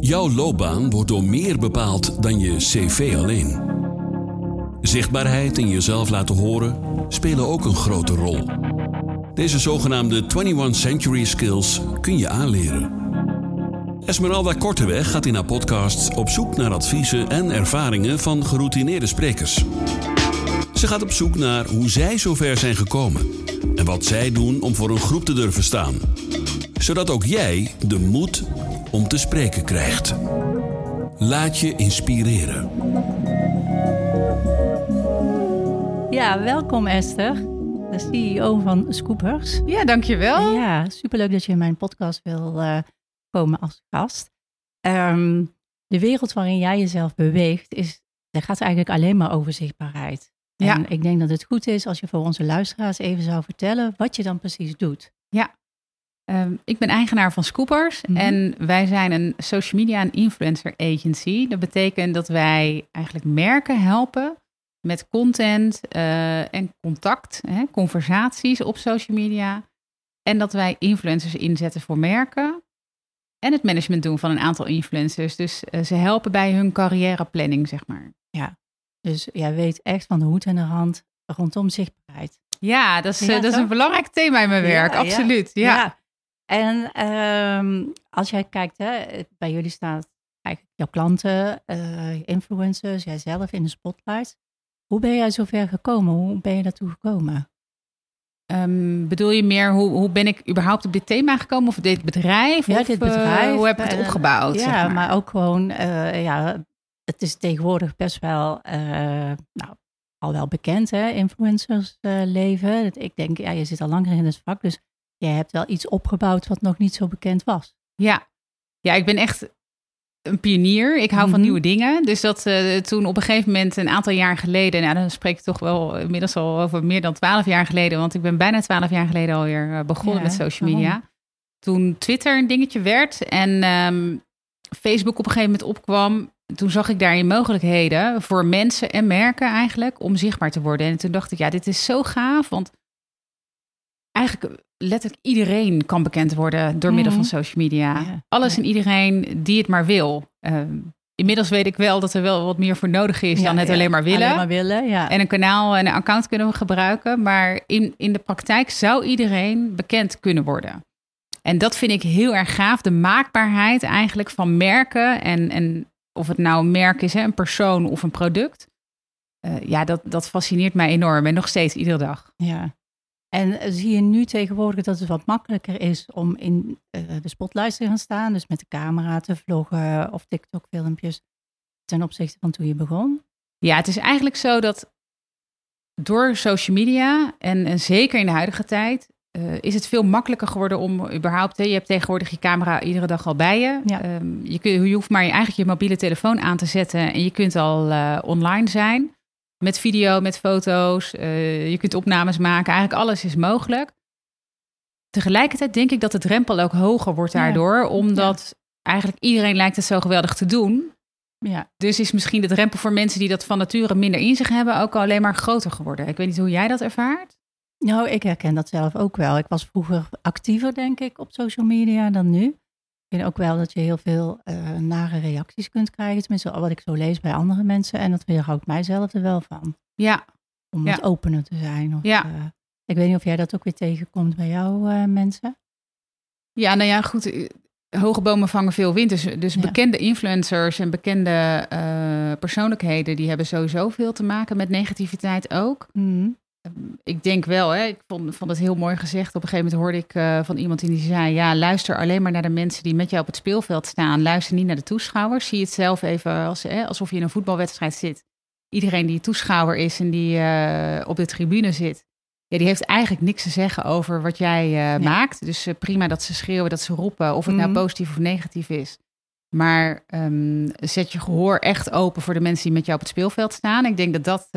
Jouw loopbaan wordt door meer bepaald dan je cv alleen. Zichtbaarheid en jezelf laten horen spelen ook een grote rol. Deze zogenaamde 21 Century Skills kun je aanleren. Esmeralda Korteweg gaat in haar podcast op zoek naar adviezen en ervaringen van geroutineerde sprekers. Ze gaat op zoek naar hoe zij zover zijn gekomen en wat zij doen om voor een groep te durven staan. Zodat ook jij de moed om te spreken krijgt. Laat je inspireren. Ja, welkom Esther, de CEO van Scoopers. Ja, dankjewel. Ja, superleuk dat je in mijn podcast wil uh, komen als gast. Um, de wereld waarin jij jezelf beweegt, is, daar gaat eigenlijk alleen maar over zichtbaarheid. Ja. En ik denk dat het goed is als je voor onze luisteraars even zou vertellen wat je dan precies doet. Ja, um, ik ben eigenaar van Scoopers mm -hmm. en wij zijn een social media en influencer agency. Dat betekent dat wij eigenlijk merken helpen met content uh, en contact, hè, conversaties op social media. En dat wij influencers inzetten voor merken. En het management doen van een aantal influencers. Dus uh, ze helpen bij hun carrièreplanning, zeg maar. Ja, dus jij weet echt van de hoed en de hand rondom zichtbaarheid. Ja, dat is, ja, dat is een belangrijk thema in mijn werk, ja, absoluut. Ja. ja. En um, als jij kijkt, hè, bij jullie staat eigenlijk jouw klanten, uh, influencers, jijzelf in de spotlight. Hoe ben jij zover gekomen? Hoe ben je daartoe gekomen? Um, bedoel je meer, hoe, hoe ben ik überhaupt op dit thema gekomen? Of dit bedrijf? Ja, of, dit bedrijf. Uh, hoe heb ik het opgebouwd? Uh, ja, zeg maar. maar. ook gewoon, uh, ja, het is tegenwoordig best wel, nou, al wel bekend, hè, influencers leven. Ik denk, ja, je zit al langer in het vak, dus je hebt wel iets opgebouwd wat nog niet zo bekend was. Ja, ja ik ben echt een pionier. Ik hou van Mhm. nieuwe dingen. Dus dat uh, toen op een gegeven moment, een aantal jaar geleden, nou dan spreek ik toch wel inmiddels al over meer dan twaalf jaar geleden, want ik ben bijna twaalf jaar geleden alweer uh, begonnen Ja, met social media. waarom? Toen Twitter een dingetje werd en ehm, Facebook op een gegeven moment opkwam, toen zag ik daarin mogelijkheden voor mensen en merken eigenlijk om zichtbaar te worden. En toen dacht ik, ja, dit is zo gaaf, want eigenlijk letterlijk iedereen kan bekend worden door middel van Mhm. social media. Ja, Alles ja. en iedereen die het maar wil. Ehm, inmiddels weet ik wel dat er wel wat meer voor nodig is Ja, dan het alleen maar willen. Alleen maar willen, ja. En een kanaal en een account kunnen we gebruiken. Maar in, in de praktijk zou iedereen bekend kunnen worden. En dat vind ik heel erg gaaf. De maakbaarheid eigenlijk van merken. En, en of het nou een merk is, hè, een persoon of een product. Eh, ja, dat, dat fascineert mij enorm. En nog steeds iedere dag. Ja. En eh, zie je nu tegenwoordig dat het wat makkelijker is om in eh, de spotlights te gaan staan, dus met de camera te vloggen of TikTok-filmpjes, ten opzichte van toen je begon? Ja, het is eigenlijk zo dat door social media en, en zeker in de huidige tijd uh, is het veel makkelijker geworden om überhaupt. Hè, je hebt tegenwoordig je camera iedere dag al bij je. Ja. Um, je, kun, je hoeft maar je, eigenlijk je mobiele telefoon aan te zetten en je kunt al uh, online zijn. Met video, met foto's. Uh, je kunt opnames maken. Eigenlijk alles is mogelijk. Tegelijkertijd denk ik dat de drempel ook hoger wordt daardoor. Ja. Omdat ja. eigenlijk iedereen lijkt het zo geweldig te doen. Ja. Dus is misschien de drempel voor mensen die dat van nature minder in zich hebben ook alleen maar groter geworden. Ik weet niet hoe jij dat ervaart. Nou, ik herken dat zelf ook wel. Ik was vroeger actiever, denk ik, op social media dan nu. Ik vind ook wel dat je heel veel uh, nare reacties kunt krijgen. Tenminste, wat ik zo lees bij andere mensen. En dat weerhoudt mijzelf er wel van. Ja. Om ja. wat opener te zijn. Of, ja. Uh, ik weet niet of jij dat ook weer tegenkomt bij jouw uh, mensen. Ja, nou ja, goed. Hoge bomen vangen veel wind. Dus, dus ja. bekende influencers en bekende persoonlijkheden... die hebben sowieso veel te maken met negativiteit ook. Mm. Ik denk wel, hè, ik vond, vond het heel mooi gezegd. Op een gegeven moment hoorde ik uh, van iemand die zei... ja, luister alleen maar naar de mensen die met jou op het speelveld staan. Luister niet naar de toeschouwers. Zie het zelf even als, hè, alsof je in een voetbalwedstrijd zit. Iedereen die toeschouwer is en die uh, op de tribune zit... Ja, die heeft eigenlijk niks te zeggen over wat jij uh, ja. maakt. Dus prima dat ze schreeuwen, dat ze roepen, of het mm. nou positief of negatief is. Maar um, zet je gehoor echt open voor de mensen die met jou op het speelveld staan. Ik denk dat dat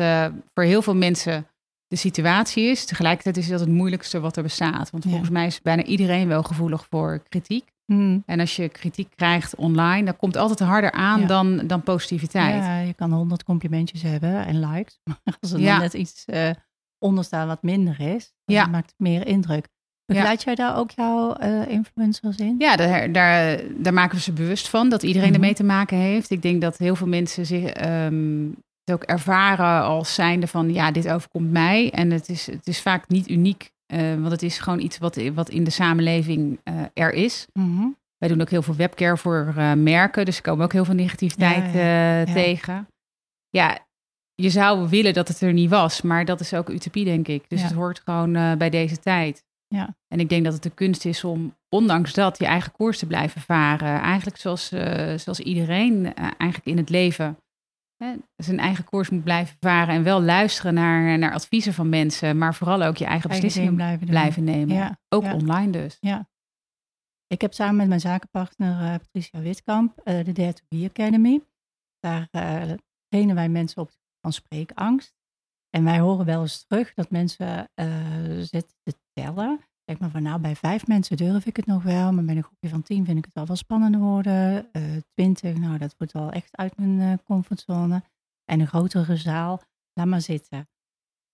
voor heel veel mensen de situatie is. Tegelijkertijd is dat het moeilijkste wat er bestaat. Want volgens ja. mij is bijna iedereen wel gevoelig voor kritiek. Mm. En als je kritiek krijgt online, dan komt het altijd harder aan ja. dan, dan positiviteit. Ja, je kan honderd complimentjes hebben en likes. Maar als er dan net iets uh, onder staat wat minder is, dan maakt het meer indruk. Begeleid jij daar ook jouw uh, influencers in? Ja, daar, daar, daar, maken we ze bewust van dat iedereen mm ermee te maken heeft. Ik denk dat heel veel mensen zich um, het ook ervaren als zijnde van ja, dit overkomt mij. En het is, het is vaak niet uniek, uh, want het is gewoon iets wat, wat in de samenleving uh, er is. Mm Wij doen ook heel veel webcare voor merken, dus er komen ook heel veel negativiteit ja, ja. tegen. Ja, je zou willen dat het er niet was, maar dat is ook utopie, denk ik. Dus het hoort gewoon bij deze tijd. Ja. En ik denk dat het de kunst is om, ondanks dat, je eigen koers te blijven varen. Eigenlijk zoals, zoals iedereen eigenlijk in het leven hè, zijn eigen koers moet blijven varen. En wel luisteren naar, naar adviezen van mensen. Maar vooral ook je eigen, beslissingen blijven, blijven, nemen. Ja. Ook online dus. Ja. Ik heb samen met mijn zakenpartner uh, Patricia Witkamp de Dare to Be Academy. Daar trainen wij mensen op van spreekangst. En wij horen wel eens terug dat mensen zitten te tellen. Zeg maar van nou, bij vijf mensen durf ik het nog wel, maar bij een groepje van tien vind ik het al wel spannender worden. Uh, twintig, nou dat wordt wel echt uit mijn uh, comfortzone. En een grotere zaal, laat maar zitten.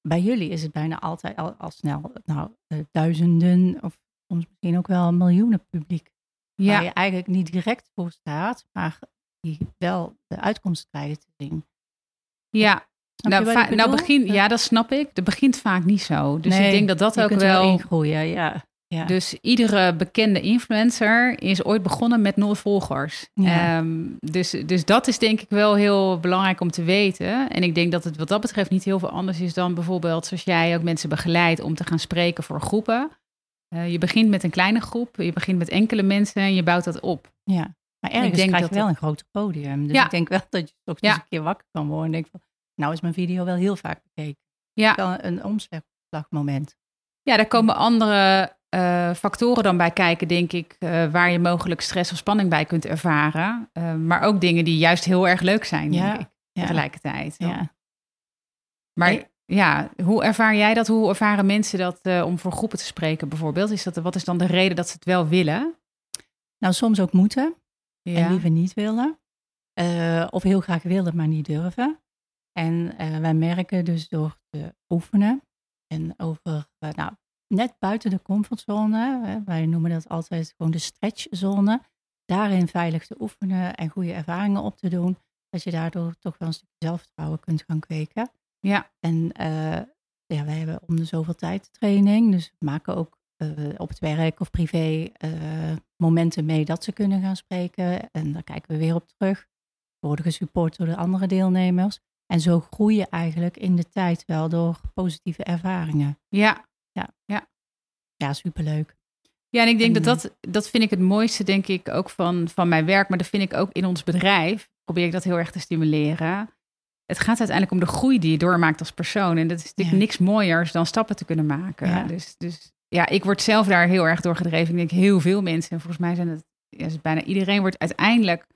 Bij jullie is het bijna altijd al, al snel nou, uh, duizenden of soms misschien ook wel miljoenen publiek. Ja. Waar je eigenlijk niet direct voor staat, maar die wel de uitkomst krijgen te zien. Ja, nou, nou begin, ja, dat snap ik. Dat begint vaak niet zo. Dus ik denk dat dat ook wel. ingroeien, ja. ja. Dus iedere bekende influencer is ooit begonnen met nul volgers. Um, dus, dus dat is denk ik wel heel belangrijk om te weten. En ik denk dat het wat dat betreft niet heel veel anders is dan bijvoorbeeld zoals jij ook mensen begeleidt om te gaan spreken voor groepen. Uh, je begint met een kleine groep, je begint met enkele mensen en je bouwt dat op. Ja, maar ergens ik denk krijg je wel een groter podium. Dus ik denk wel dat je toch eens een keer wakker kan worden en denk van nou is mijn video wel heel vaak bekeken. Ja. Wel een omslagmoment. Ja, daar komen andere uh, factoren dan bij kijken, denk ik, uh, waar je mogelijk stress of spanning bij kunt ervaren. Uh, maar ook dingen die juist heel erg leuk zijn, ja. denk ik, ja. tegelijkertijd. Ja. Maar ja, hoe ervaar jij dat? Hoe ervaren mensen dat om voor groepen te spreken bijvoorbeeld? Is dat, wat is dan de reden dat ze het wel willen? Nou, soms ook moeten en liever niet willen. of heel graag willen, maar niet durven. En uh, wij merken dus door te oefenen en over, uh, nou, net buiten de comfortzone, hè, wij noemen dat altijd gewoon de stretchzone, daarin veilig te oefenen en goede ervaringen op te doen, dat je daardoor toch wel een stukje zelfvertrouwen kunt gaan kweken. Ja. En uh, ja, wij hebben om de zoveel tijd training, dus we maken ook op het werk of privé momenten mee dat ze kunnen gaan spreken. En daar kijken we weer op terug. We worden gesupport door de andere deelnemers. En zo groei je eigenlijk in de tijd wel door positieve ervaringen. Ja. Ja, ja. ja superleuk. Ja, en ik denk dat eh, dat, dat vind ik het mooiste, denk ik, ook van, van mijn werk. Maar dat vind ik ook in ons bedrijf. Probeer ik dat heel erg te stimuleren. Het gaat uiteindelijk om de groei die je doormaakt als persoon. En dat is natuurlijk niks mooiers dan stappen te kunnen maken. Ja. Dus, dus ja, ik word zelf daar heel erg door gedreven. Ik denk heel veel mensen. En volgens mij zijn het ja, bijna iedereen wordt uiteindelijk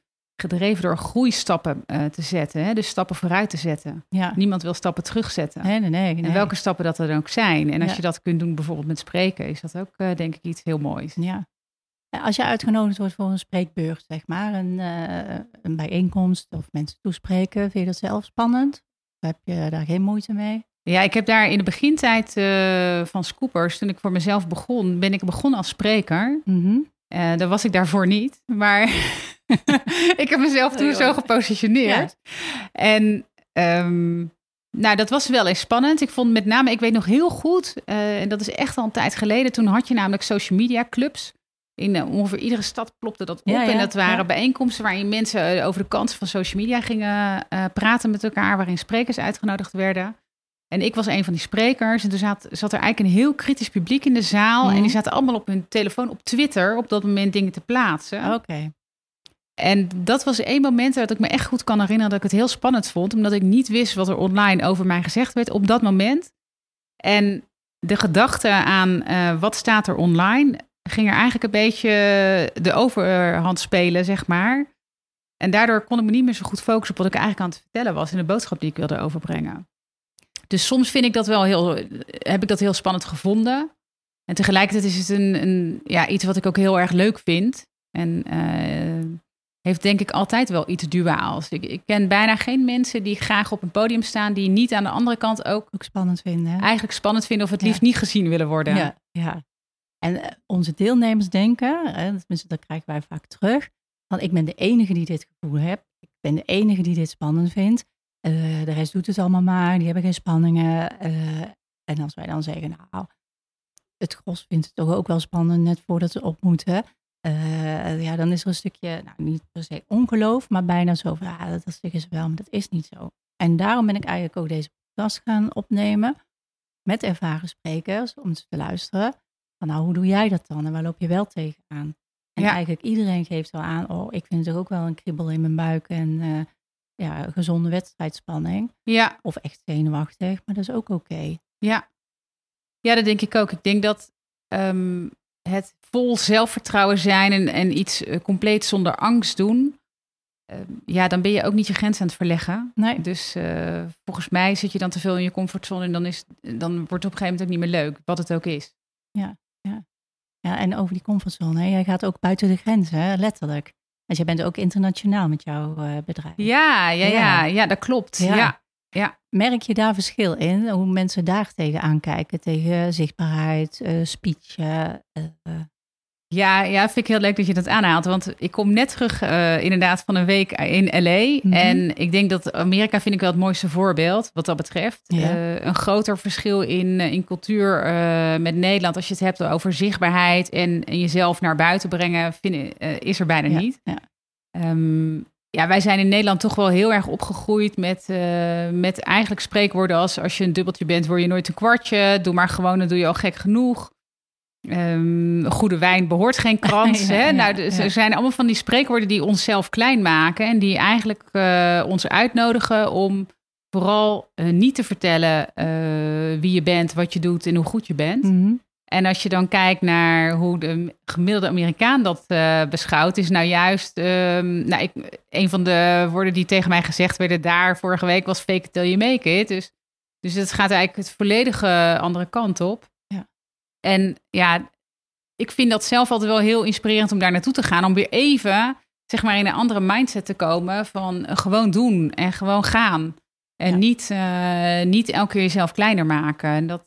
gedreven door groeistappen uh, te zetten. Hè? Dus stappen vooruit te zetten. Ja. Niemand wil stappen terugzetten. Nee, nee, nee, nee. En welke stappen dat er dan ook zijn. En als je dat kunt doen bijvoorbeeld met spreken, is dat ook uh, denk ik iets heel moois. Ja. Als je uitgenodigd wordt voor een spreekbeurt, zeg maar, een, uh, een bijeenkomst of mensen toespreken, vind je dat zelf spannend? Of heb je daar geen moeite mee? Ja, ik heb daar in de begintijd van Scoopers, toen ik voor mezelf begon, ben ik begonnen als spreker. Mm -hmm. uh, daar was ik daarvoor niet. Maar ik heb mezelf toen zo gepositioneerd. En um, nou, dat was wel eens spannend. Ik vond met name, ik weet nog heel goed, uh, en dat is echt al een tijd geleden, toen had je namelijk social media clubs. In uh, ongeveer iedere stad plopte dat op. Ja, ja, en dat waren bijeenkomsten waarin mensen uh, over de kansen van social media gingen praten met elkaar, waarin sprekers uitgenodigd werden. En ik was een van die sprekers. En toen zat, zat er eigenlijk een heel kritisch publiek in de zaal. En die zaten allemaal op hun telefoon op Twitter op dat moment dingen te plaatsen. Oké. En dat was één moment dat ik me echt goed kan herinneren dat ik het heel spannend vond, omdat ik niet wist wat er online over mij gezegd werd op dat moment. En de gedachte aan uh, wat staat er online ging er eigenlijk een beetje de overhand spelen, zeg maar. En daardoor kon ik me niet meer zo goed focussen op wat ik eigenlijk aan het vertellen was en de boodschap die ik wilde overbrengen. Dus soms vind ik dat wel heel, heb ik dat heel spannend gevonden. En tegelijkertijd is het een, een ja, iets wat ik ook heel erg leuk vind. En uh, heeft denk ik altijd wel iets duaals. Ik, ik, ken bijna geen mensen die graag op een podium staan, die niet aan de andere kant ook, ook spannend vinden. Eigenlijk spannend vinden of het liefst niet gezien willen worden. Ja, ja. En onze deelnemers denken, tenminste dat krijgen wij vaak terug, van ik ben de enige die dit gevoel heeft. Ik ben de enige die dit spannend vindt. de rest doet het allemaal maar, die hebben geen spanningen. en als wij dan zeggen, nou, het gros vindt het toch ook wel spannend net voordat ze op moeten. Uh, ja, dan is er een stukje, nou, niet per se ongeloof, maar bijna zo van, ja, dat, dat zeggen ze wel, maar dat is niet zo. En daarom ben ik eigenlijk ook deze podcast gaan opnemen met ervaren sprekers, om ze te luisteren. Van nou, hoe doe jij dat dan en waar loop je wel tegenaan? En eigenlijk iedereen geeft wel aan, oh, ik vind er ook wel een kribbel in mijn buik en uh, ja, gezonde wedstrijdspanning. Ja. Of echt zenuwachtig, maar dat is ook oké. Ja. Ja, dat denk ik ook. Ik denk dat um, het vol zelfvertrouwen zijn en, en iets uh, compleet zonder angst doen, uh, ja, dan ben je ook niet je grens aan het verleggen. Nee. Dus uh, volgens mij zit je dan te veel in je comfortzone en dan, is, dan wordt het op een gegeven moment ook niet meer leuk, wat het ook is. Ja, ja. ja en over die comfortzone, hè? jij gaat ook buiten de grenzen, hè? letterlijk. Dus je bent ook internationaal met jouw bedrijf. Ja, ja, ja, ja, ja dat klopt. ja. Ja. Merk je daar verschil in? Hoe mensen daar tegen aankijken? Tegen zichtbaarheid, uh, speech? Uh, ja, ja, vind ik heel leuk dat je dat aanhaalt. Want ik kom net terug uh, inderdaad van een week in LA. Mhm. En ik denk dat Amerika vind ik wel het mooiste voorbeeld wat dat betreft. Ja. een groter verschil in, in cultuur met Nederland. Als je het hebt over zichtbaarheid en, en jezelf naar buiten brengen, vind, is er bijna ja. niet. Ja. Um, ja, wij zijn in Nederland toch wel heel erg opgegroeid met, uh, met eigenlijk spreekwoorden als als je een dubbeltje bent, word je nooit een kwartje. Doe maar gewoon, dan doe je al gek genoeg. Um, goede wijn behoort geen krans. ja, hè? Ja, nou, dus er zijn allemaal van die spreekwoorden die onszelf klein maken en die eigenlijk uh, ons uitnodigen om vooral uh, niet te vertellen wie je bent, wat je doet en hoe goed je bent. Mm -hmm. En als je dan kijkt naar hoe de gemiddelde Amerikaan dat uh, beschouwt, is nou juist, um, nou, ik, een van de woorden die tegen mij gezegd werden daar vorige week was fake it till you make it. Dus, dus het gaat eigenlijk het volledige andere kant op. Ja. En ja, ik vind dat zelf altijd wel heel inspirerend om daar naartoe te gaan, om weer even, zeg maar, in een andere mindset te komen van uh, gewoon doen en gewoon gaan. En ja. niet, uh, niet elke keer jezelf kleiner maken. En dat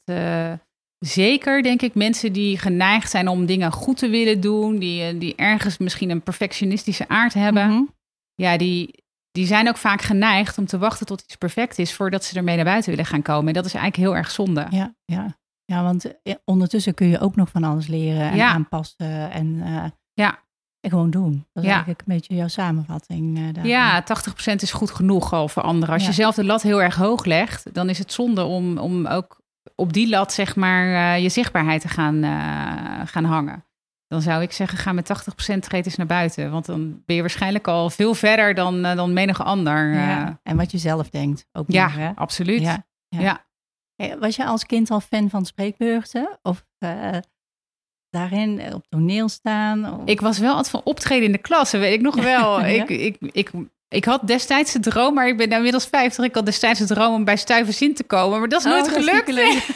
zeker, denk ik, mensen die geneigd zijn om dingen goed te willen doen, die, die ergens misschien een perfectionistische aard hebben, Mhm. mm -hmm. ja, die, die zijn ook vaak geneigd om te wachten tot iets perfect is voordat ze ermee naar buiten willen gaan komen. En dat is eigenlijk heel erg zonde. Ja, ja. ja want ondertussen kun je ook nog van alles leren en Ja. aanpassen en, uh, Ja. en gewoon doen. Dat is Ja. eigenlijk een beetje jouw samenvatting. Uh. Ja, 80% is goed genoeg al voor anderen. Als Ja. je zelf de lat heel erg hoog legt, dan is het zonde om, om ook op die lat, zeg maar, uh, je zichtbaarheid te gaan, uh, gaan hangen. Dan zou ik zeggen, ga met 80% treed eens naar buiten. Want dan ben je waarschijnlijk al veel verder dan, uh, dan menige ander. Ja. En wat je zelf denkt ook Ja, hè? absoluut. Ja, Ja. ja. Hey, Was je als kind al fan van spreekbeurten? Of uh, daarin op toneel staan? Of... Ik was wel altijd van optreden in de klas, weet ik nog wel. Ik, ik, ik, ik had destijds de droom, maar ik ben nou inmiddels 50. Ik had destijds de droom om bij Stuyvesant te komen, maar dat is Oh, nooit dat is gelukt.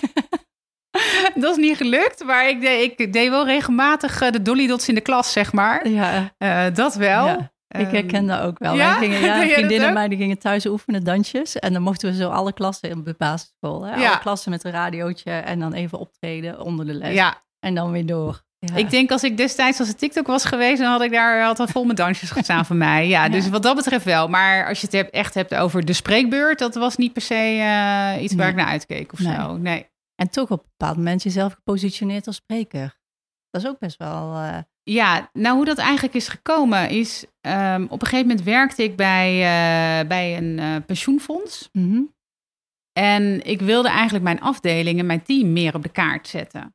dat is niet gelukt, maar ik deed, ik deed wel regelmatig uh, de Dolly Dots in de klas, zeg maar. Ja, uh, dat wel. Ja. Ik herken dat ook wel. Ja? Wij gingen, ja, vriendinnen mij die gingen thuis oefenen, dansjes. En dan mochten we zo alle klassen op de basisschool. Hè? Ja. Alle klassen met een radiootje en dan even optreden onder de les. Ja, En dan weer door. Ja. ik denk als ik destijds als het TikTok was geweest, dan had ik daar altijd vol met dansjes gestaan van mij. Ja, Ja. dus wat dat betreft wel. Maar als je het hebt, echt hebt over de spreekbeurt, dat was niet per se uh, iets waar ik naar uitkeek of Nee. zo. Nee. En toch op een bepaald moment jezelf gepositioneerd als spreker. Dat is ook best wel... eh, Ja, nou hoe dat eigenlijk is gekomen is, um, op een gegeven moment werkte ik bij, uh, bij een pensioenfonds. mhm. En ik wilde eigenlijk mijn afdeling en mijn team meer op de kaart zetten.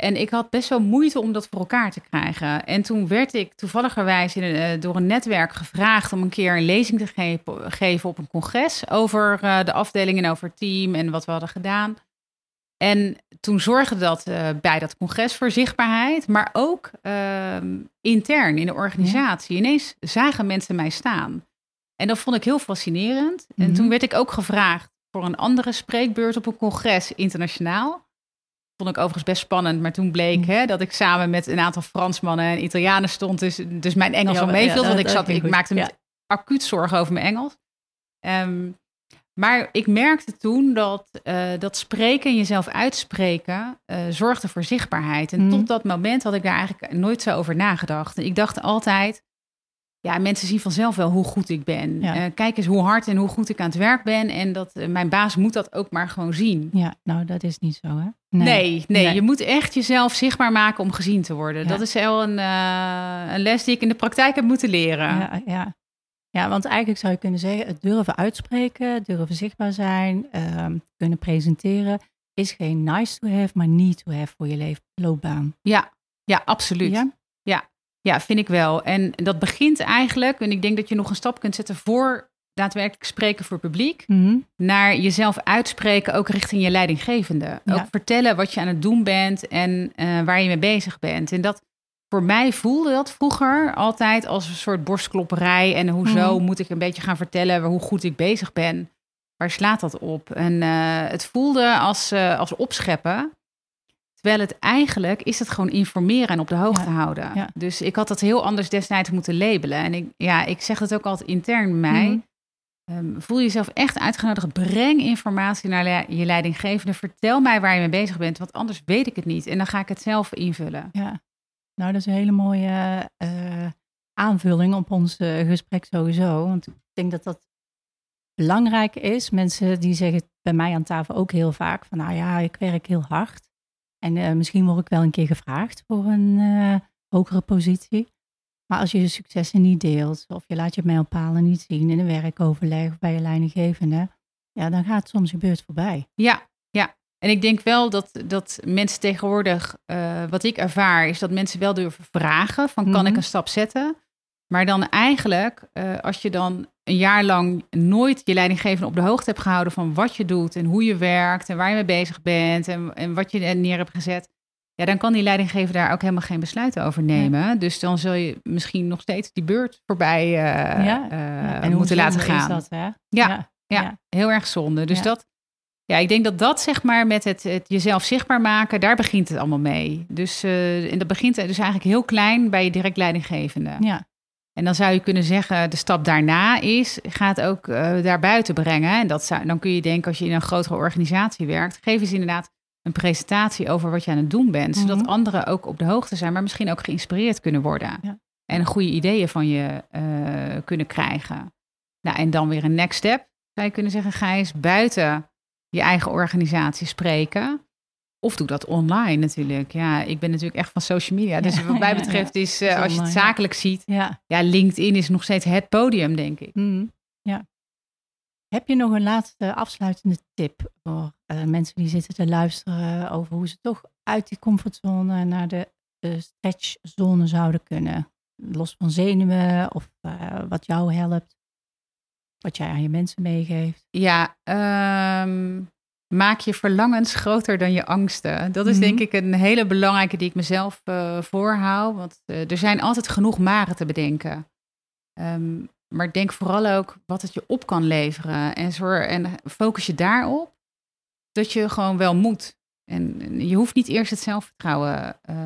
En ik had best wel moeite om dat voor elkaar te krijgen. En toen werd ik toevalligerwijs in, uh, door een netwerk gevraagd om een keer een lezing te ge geven op een congres over uh, de afdeling en over het team en wat we hadden gedaan. En toen zorgde dat uh, bij dat congres voor zichtbaarheid, maar ook intern in de organisatie. Ja. Ineens zagen mensen mij staan. En dat vond ik heel fascinerend. En Mhm. toen werd ik ook gevraagd voor een andere spreekbeurt op een congres internationaal. Vond ik overigens best spannend, maar toen bleek Mhm. hè, dat ik samen met een aantal Fransmannen en Italianen stond. Dus, dus mijn Engels Ja, wel meeviel, ja, want ik, zat, ik goed. maakte me Ja. acuut zorgen over mijn Engels. Ehm, Maar ik merkte toen dat, uh, dat spreken en jezelf uitspreken uh, zorgde voor zichtbaarheid. En Mhm. tot dat moment had ik daar eigenlijk nooit zo over nagedacht. Ik dacht altijd, ja, mensen zien vanzelf wel hoe goed ik ben. Ja. Eh, kijk eens hoe hard en hoe goed ik aan het werk ben. En dat, eh, mijn baas moet dat ook maar gewoon zien. Ja, nou dat is niet zo hè? Nee, nee, Nee. je moet echt jezelf zichtbaar maken om gezien te worden. Ja. Dat is wel een, eh, een les die ik in de praktijk heb moeten leren. Ja, ja. ja, want eigenlijk zou je kunnen zeggen, het durven uitspreken, durven zichtbaar zijn, ehm, kunnen presenteren, is geen nice to have, maar need to have voor je leven, loopbaan. Ja, ja absoluut. Ja? Ja, vind ik wel. En dat begint eigenlijk, en ik denk dat je nog een stap kunt zetten voor daadwerkelijk spreken voor publiek, Mhm. naar jezelf uitspreken, ook richting je leidinggevende. Ja. Ook vertellen wat je aan het doen bent en eh, waar je mee bezig bent. En dat voor mij voelde dat vroeger altijd als een soort borstklopperij. En hoezo Mhm. moet ik een beetje gaan vertellen hoe goed ik bezig ben? Waar slaat dat op? En eh, het voelde als, eh, als opscheppen. Terwijl het eigenlijk is het gewoon informeren en op de hoogte Ja, houden. ja. Dus ik had dat heel anders destijds moeten labelen. En ik, ja, ik zeg het ook altijd intern mij. Mhm. Ehm, voel jezelf echt uitgenodigd. Breng informatie naar le- je leidinggevende. Vertel mij waar je mee bezig bent, want anders weet ik het niet. En dan ga ik het zelf invullen. Ja, nou dat is een hele mooie eh, aanvulling op ons eh, gesprek sowieso. Want ik denk dat dat belangrijk is. Mensen die zeggen bij mij aan tafel ook heel vaak van nou ja, ik werk heel hard. En eh, misschien word ik wel een keer gevraagd voor een eh, hogere positie. Maar als je je successen niet deelt of je laat je mijlpalen niet zien in een werkoverleg of bij je leidinggevende, ja, dan gaat soms je beurt voorbij. Ja, ja. En ik denk wel dat, dat mensen tegenwoordig, eh, wat ik ervaar, is dat mensen wel durven vragen van kan Mhm. ik een stap zetten? Maar dan eigenlijk, als je dan een jaar lang nooit je leidinggevende op de hoogte hebt gehouden van wat je doet en hoe je werkt en waar je mee bezig bent en, en wat je er neer hebt gezet, ja, dan kan die leidinggever daar ook helemaal geen besluiten over nemen. Dus dan zul je misschien nog steeds die beurt voorbij eh, ja. eh, Ja, hoe moeten laten gaan. dat? Ja, ja. Heel erg zonde. Dus dat, ja, ik denk dat dat zeg maar met het, het jezelf zichtbaar maken, daar begint het allemaal mee. Dus, eh, en dat begint dus eigenlijk heel klein bij je direct leidinggevende. ja. En dan zou je kunnen zeggen, de stap daarna is, ga het ook eh daar buiten brengen. En dat zou, dan kun je denken, als je in een grotere organisatie werkt, geef eens inderdaad een presentatie over wat je aan het doen bent. Zodat Mhm. anderen ook op de hoogte zijn, maar misschien ook geïnspireerd kunnen worden. Ja. En goede ideeën van je eh, kunnen krijgen. Nou, en dan weer een next step, zou je kunnen zeggen, Gijs, buiten je eigen organisatie spreken. Of doe dat online natuurlijk. Ja, ik ben natuurlijk echt van social media. Dus Ja, wat mij betreft ja. is, eh, als je het zakelijk ziet, ja. LinkedIn is nog steeds het podium, denk ik. Mhm, ja. Heb je nog een laatste afsluitende tip voor eh, mensen die zitten te luisteren over hoe ze toch uit die comfortzone naar de, stretchzone zouden kunnen? Los van zenuwen of eh, wat jou helpt, wat jij aan je mensen meegeeft. Ja, ehm, maak je verlangens groter dan je angsten. Dat is Mhm. denk ik een hele belangrijke die ik mezelf eh, voorhoud. Want eh, er zijn altijd genoeg maren te bedenken. Ehm, maar denk vooral ook wat het je op kan leveren. En, zorg, en focus je daarop dat je gewoon wel moet. En, en je hoeft niet eerst het zelfvertrouwen eh,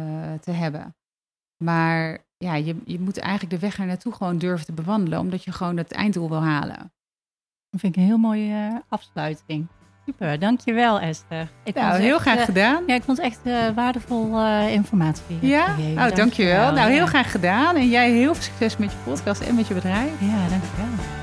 te hebben. Maar ja, je, je moet eigenlijk de weg er naartoe gewoon durven te bewandelen. Omdat je gewoon het einddoel wil halen. Dat vind ik een heel mooie afsluiting. Super, dankjewel Esther. Ik Nou, heel echt, graag eh, gedaan. Ja, ik vond het echt eh, waardevol eh, informatie. Ja? gegeven. Oh, dankjewel. Nou, heel ja. graag gedaan. En jij heel veel succes met je podcast en met je bedrijf. Ja, dankjewel.